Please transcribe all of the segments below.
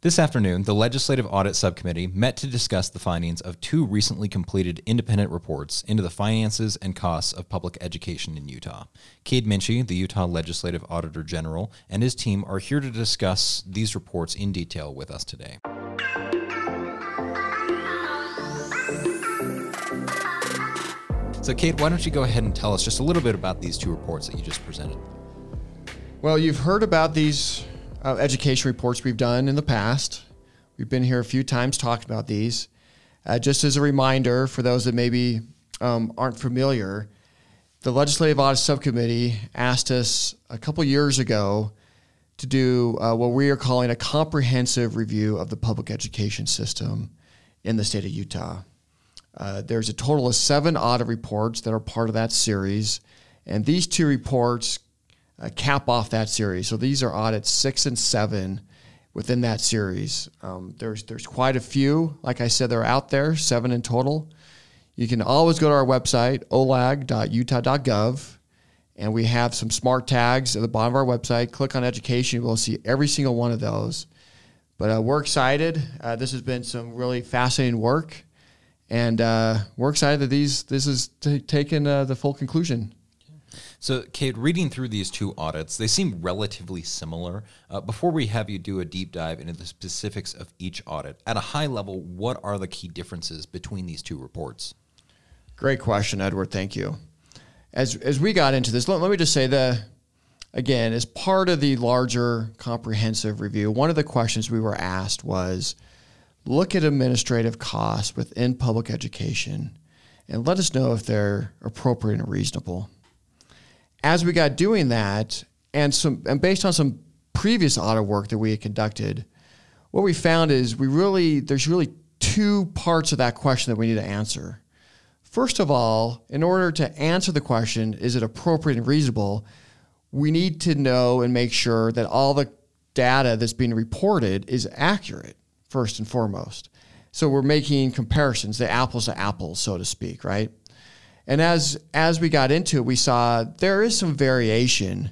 This afternoon, the Legislative Audit Subcommittee met to discuss the findings of two recently completed independent reports into the finances and costs of public education in Utah. Kade Minchey, the Utah Legislative Auditor General, and his team are here to discuss these reports in detail with us today. So, Kade, why don't you go ahead and tell us just a little bit about these two reports that you just presented? Well, you've heard about these uh, education reports we've done in the past. We've been here a few times talking about these. Uh, just as a reminder for those that maybe um, aren't familiar, the Legislative Audit Subcommittee asked us a couple years ago to do uh, what we are calling a comprehensive review of the public education system in the state of Utah. Uh, there's a total of seven audit reports that are part of that series, and these two reports uh, cap off that series. So these are audits six and seven within that series. Um, there's there's quite a few. Like I said, they're out there, seven in total. You can always go to our website, olag.utah.gov, and we have some smart tags at the bottom of our website. Click on education, you will see every single one of those. But uh, we're excited. Uh, this has been some really fascinating work, and uh, we're excited that these this is t- taken uh, the full conclusion. So, Kade, reading through these two audits, they seem relatively similar. Uh, before we have you do a deep dive into the specifics of each audit, at a high level, what are the key differences between these two reports? Great question, Edward. Thank you. As as we got into this, let, let me just say the again, as part of the larger comprehensive review, one of the questions we were asked was look at administrative costs within public education and let us know if they're appropriate and reasonable as we got doing that, and some and based on some previous audit work that we had conducted, what we found is we really there's really two parts of that question that we need to answer. First of all, in order to answer the question, is it appropriate and reasonable? We need to know and make sure that all the data that's being reported is accurate, first and foremost. So we're making comparisons, the apples to apples, so to speak, right? And as as we got into it, we saw there is some variation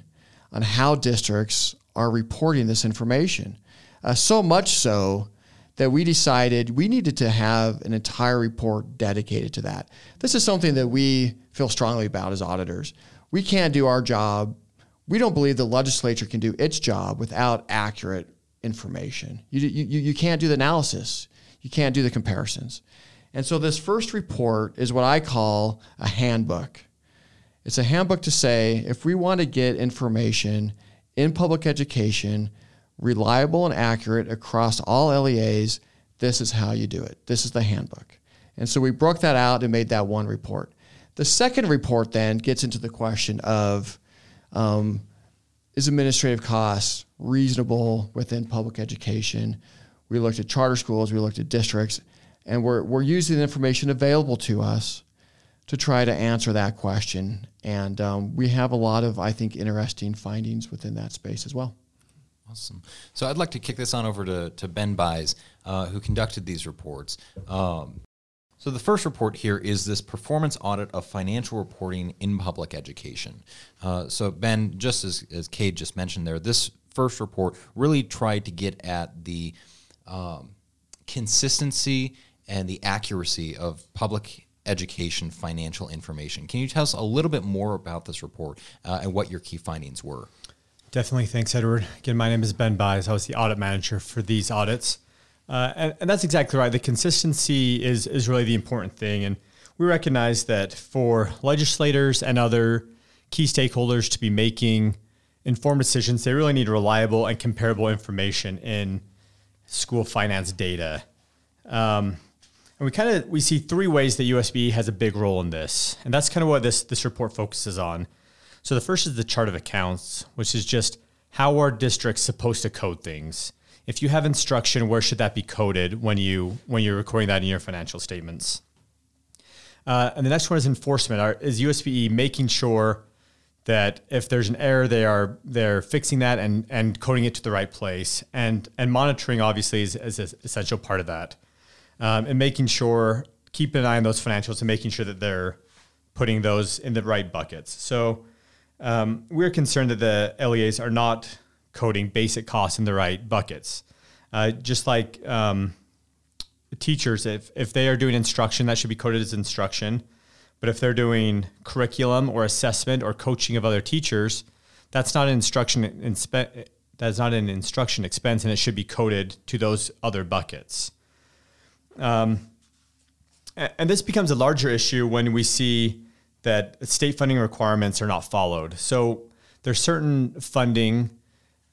on how districts are reporting this information. Uh, so much so that we decided we needed to have an entire report dedicated to that. This is something that we feel strongly about as auditors. We can't do our job. We don't believe the legislature can do its job without accurate information. You, you, you can't do the analysis. You can't do the comparisons. And so this first report is what I call a handbook. It's a handbook to say if we want to get information in public education, reliable and accurate across all LEAs, this is how you do it. This is the handbook. And so we broke that out and made that one report. The second report then gets into the question of um, is administrative costs reasonable within public education? We looked at charter schools, we looked at districts, and we're, we're using the information available to us to try to answer that question. And um, we have a lot of, I think, interesting findings within that space as well. Awesome. So I'd like to kick this on over to, to Ben Buys, uh, who conducted these reports. Um, so the first report here is this performance audit of financial reporting in public education. Uh, so Ben, just as, as Kade just mentioned there, this first report really tried to get at the um, consistency and the accuracy of public education financial information. Can you tell us a little bit more about this report uh, and what your key findings were? Definitely. Thanks, Edward. Again, my name is Ben Buys. I was the audit manager for these audits. Uh, and, and, that's exactly right. The consistency is, is really the important thing. And we recognize that for legislators and other key stakeholders to be making informed decisions, they really need reliable and comparable information in school finance data. Um, and we kind of we see three ways that USBE has a big role in this, and that's kind of what this this report focuses on. So the first is the chart of accounts, which is just how are districts supposed to code things. If you have instruction, where should that be coded when you when you're recording that in your financial statements? Uh, and the next one is enforcement. Are, is USBE making sure that if there's an error, they are they're fixing that and and coding it to the right place, and and monitoring obviously is, is an essential part of that um, and making sure, keeping an eye on those financials and making sure that they're putting those in the right buckets. So um, we're concerned that the LEAs are not coding basic costs in the right buckets. Uh, just like um, teachers, if, if they are doing instruction, that should be coded as instruction. But if they're doing curriculum or assessment or coaching of other teachers, that's not an instruction inspe- that's not an instruction expense, and it should be coded to those other buckets. Um, and this becomes a larger issue when we see that state funding requirements are not followed. So there's certain funding,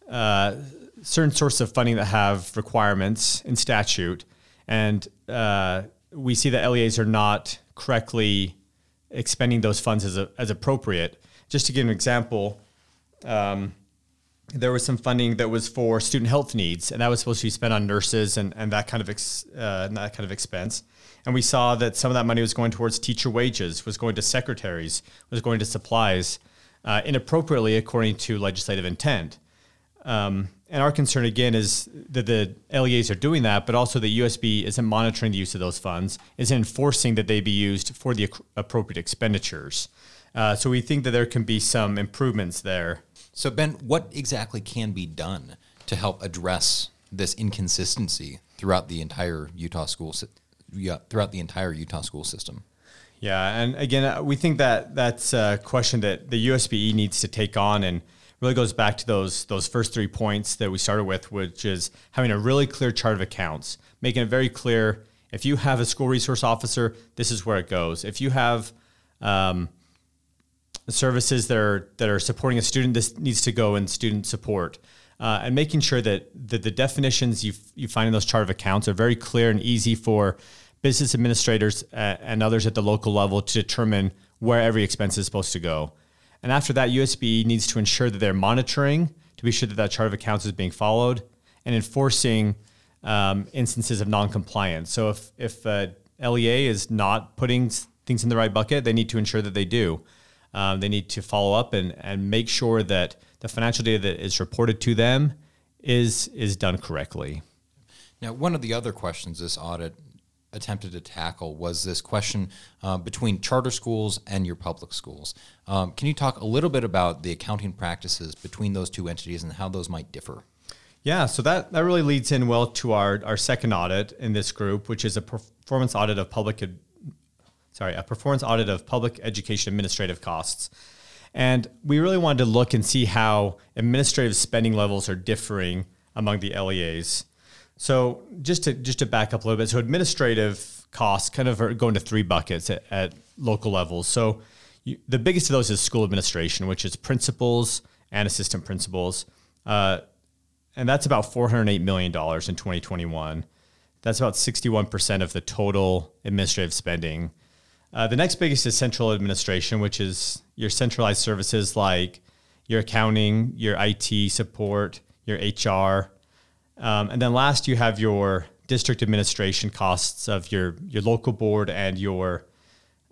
uh, certain sources of funding that have requirements in statute, and uh, we see that LEAs are not correctly expending those funds as, a, as appropriate. Just to give an example, um, there was some funding that was for student health needs, and that was supposed to be spent on nurses and, and that kind of ex, uh, that kind of expense. And we saw that some of that money was going towards teacher wages, was going to secretaries, was going to supplies, uh, inappropriately according to legislative intent. Um, and our concern again is that the LEAs are doing that, but also the USBE isn't monitoring the use of those funds, isn't enforcing that they be used for the appropriate expenditures. Uh, so we think that there can be some improvements there. So Ben, what exactly can be done to help address this inconsistency throughout the entire Utah school yeah, throughout the entire Utah school system? Yeah, and again, uh, we think that that's a question that the USBE needs to take on and really goes back to those those first three points that we started with, which is having a really clear chart of accounts, making it very clear. If you have a school resource officer, this is where it goes. If you have um, services that are that are supporting a student, this needs to go in student support. Uh, and making sure that, that the definitions you, you find in those chart of accounts are very clear and easy for business administrators uh, and others at the local level to determine where every expense is supposed to go. And after that, USBE needs to ensure that they're monitoring to be sure that that chart of accounts is being followed and enforcing um, instances of non-compliance. So if if uh, LEA is not putting things in the right bucket, they need to ensure that they do. Um, they need to follow up and, and make sure that the financial data that is reported to them is is done correctly. Now, one of the other questions this audit attempted to tackle was this question uh, between charter schools and your public schools. Um, can you talk a little bit about the accounting practices between those two entities and how those might differ? Yeah, so that, that really leads in well to our, our second audit in this group, which is a performance audit of public sorry, a performance audit of public education administrative costs. And we really wanted to look and see how administrative spending levels are differing among the LEAs. So just to just to back up a little bit, so administrative costs kind of go into three buckets at, at local levels. So you, the biggest of those is school administration, which is principals and assistant principals, uh, and that's about four hundred eight million dollars in twenty twenty one. That's about sixty one percent of the total administrative spending. Uh, the next biggest is central administration, which is your centralized services like your accounting, your IT support, your HR. Um, and then last, you have your district administration costs of your, your local board and your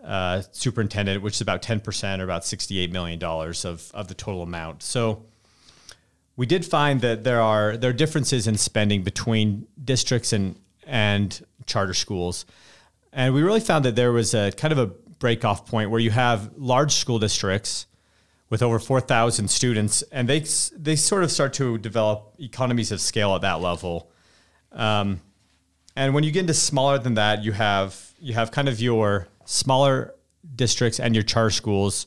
uh, superintendent, which is about 10% or about $68 million of, of the total amount. So we did find that there are, there are differences in spending between districts and, and charter schools. And we really found that there was a kind of a breakoff point where you have large school districts with over 4,000 students, and they, they sort of start to develop economies of scale at that level. Um, and when you get into smaller than that, you have, you have kind of your smaller districts and your charter schools,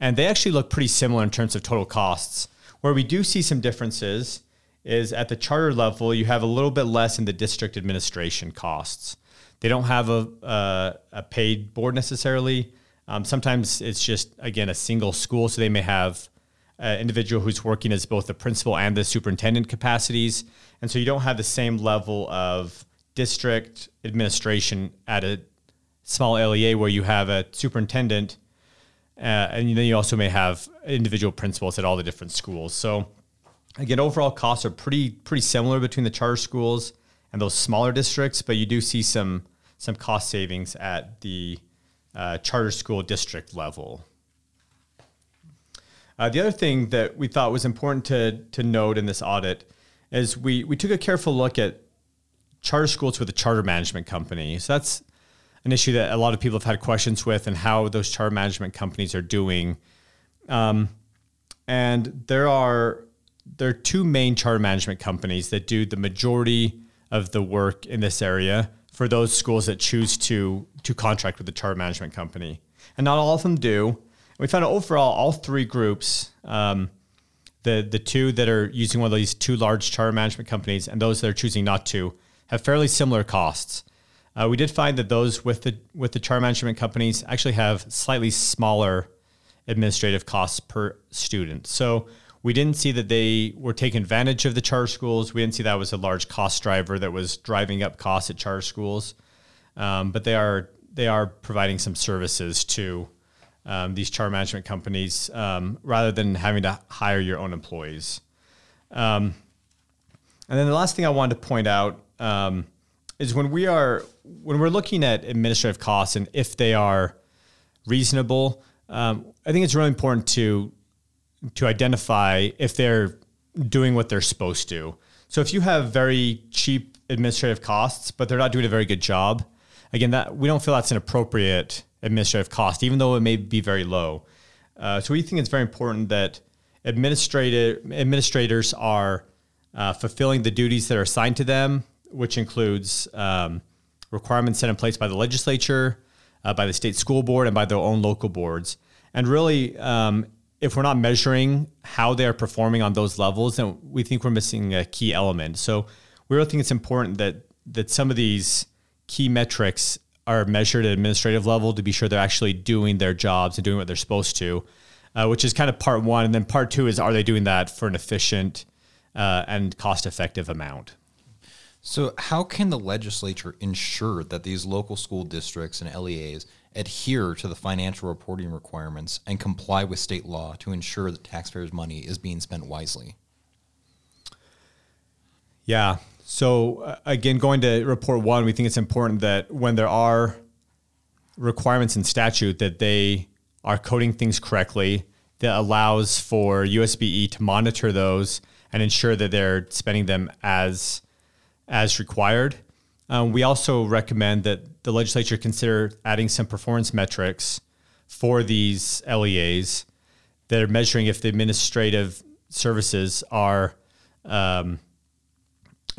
and they actually look pretty similar in terms of total costs. Where we do see some differences is at the charter level, you have a little bit less in the district administration costs. They don't have a, a, paid board necessarily. Um, sometimes it's just, again, a single school. So they may have an individual who's working as both the principal and the superintendent capacities. And so you don't have the same level of district administration at a small LEA where you have a superintendent. Uh, and then you also may have individual principals at all the different schools. So again, overall costs are pretty pretty similar between the charter schools and those smaller districts, but you do see some some cost savings at the uh, charter school district level. Uh, the other thing that we thought was important to, to note in this audit is we, we took a careful look at charter schools with a charter management company. So that's an issue that a lot of people have had questions with and how those charter management companies are doing. Um, and there are there are two main charter management companies that do the majority of the work in this area for those schools that choose to to contract with the charter management company, and not all of them do. We found overall all three groups, um, the the two that are using one of these two large charter management companies, and those that are choosing not to, have fairly similar costs. Uh, we did find that those with the with the charter management companies actually have slightly smaller administrative costs per student. So we didn't see that they were taking advantage of the charter schools. We didn't see that was a large cost driver that was driving up costs at charter schools. Um, but they are they are providing some services to um, these charter management companies um, rather than having to hire your own employees. Um, and then the last thing I wanted to point out um, is when we are when we're looking at administrative costs and if they are reasonable, um, I think it's really important to to identify if they're doing what they're supposed to. So if you have very cheap administrative costs, but they're not doing a very good job, again, that we don't feel that's an appropriate administrative cost, even though it may be very low. Uh, so we think it's very important that administrative administrators are uh, fulfilling the duties that are assigned to them, which includes um, requirements set in place by the legislature, uh, by the state school board, and by their own local boards. And really, um, if we're not measuring how they are performing on those levels, then we think we're missing a key element. So we really think it's important that that some of these key metrics are measured at administrative level to be sure they're actually doing their jobs and doing what they're supposed to, uh, which is kind of part one. And then part two is are they doing that for an efficient uh, and cost effective amount? So, how can the legislature ensure that these local school districts and LEAs adhere to the financial reporting requirements and comply with state law to ensure that taxpayers' money is being spent wisely? Yeah. So, uh, again, going to report one, we think it's important that when there are requirements in statute that they are coding things correctly that allows for USBE to monitor those and ensure that they're spending them as as required. Um, we also recommend that the legislature consider adding some performance metrics for these LEAs that are measuring if the administrative services are um,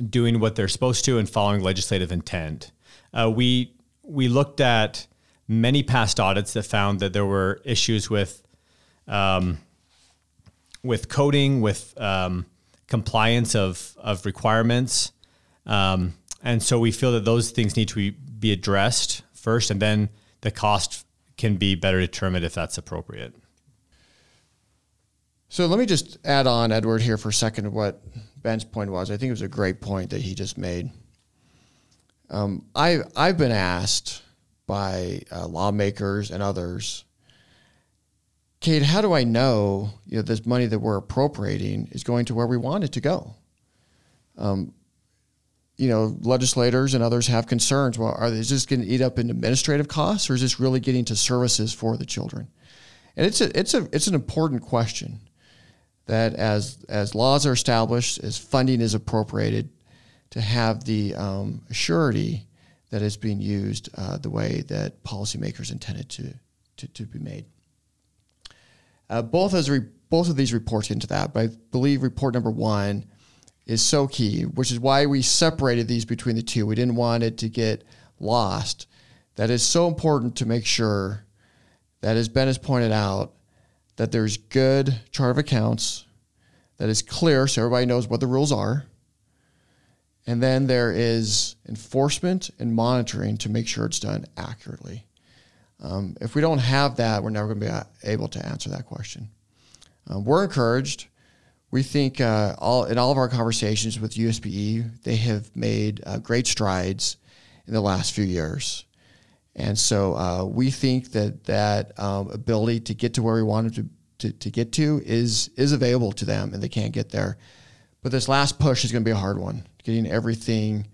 doing what they're supposed to and following legislative intent. Uh, we we looked at many past audits that found that there were issues with um, with coding, with um, compliance of of requirements. Um, and so we feel that those things need to be, addressed first, and then the cost can be better determined if that's appropriate. So let me just add on, Edward, here for a second, what Ben's point was. I think it was a great point that he just made. Um, I, I've been asked by uh, lawmakers and others, Kade, how do I know, you know this money that we're appropriating is going to where we want it to go? Um, you know, legislators and others have concerns. Well, are is this going to eat up in administrative costs, or is this really getting to services for the children? And it's a it's a it's an important question that as as laws are established, as funding is appropriated, to have the um, surety it's being used uh, the way that policymakers intended to to, to be made. Uh, both as re- both of these reports into that, but I believe report number one is so key, which is why we separated these between the two. We didn't want it to get lost. That is so important to make sure that, as Ben has pointed out, that there's good chart of accounts that is clear so everybody knows what the rules are. And then there is enforcement and monitoring to make sure it's done accurately. Um, if we don't have that, we're never going to be able to answer that question. Um, we're encouraged we think uh, all in all of our conversations with USBE, they have made uh, great strides in the last few years, and so uh, we think that that um, ability to get to where we want them to, to, to get to is is available to them, and they can't get there. But this last push is going to be a hard one, getting everything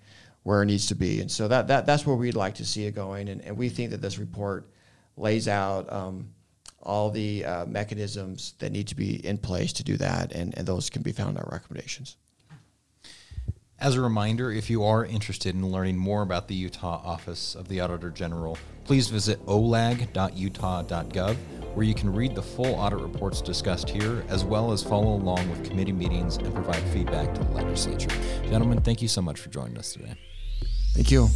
where it needs to be, and so that, that that's where we'd like to see it going, and, and we think that this report lays out. Um, all the uh, mechanisms that need to be in place to do that, and, and those can be found in our recommendations. As a reminder, if you are interested in learning more about the Utah Office of the Auditor General, please visit olag.utah.gov where you can read the full audit reports discussed here, as well as follow along with committee meetings and provide feedback to the legislature. Gentlemen, thank you so much for joining us today. Thank you.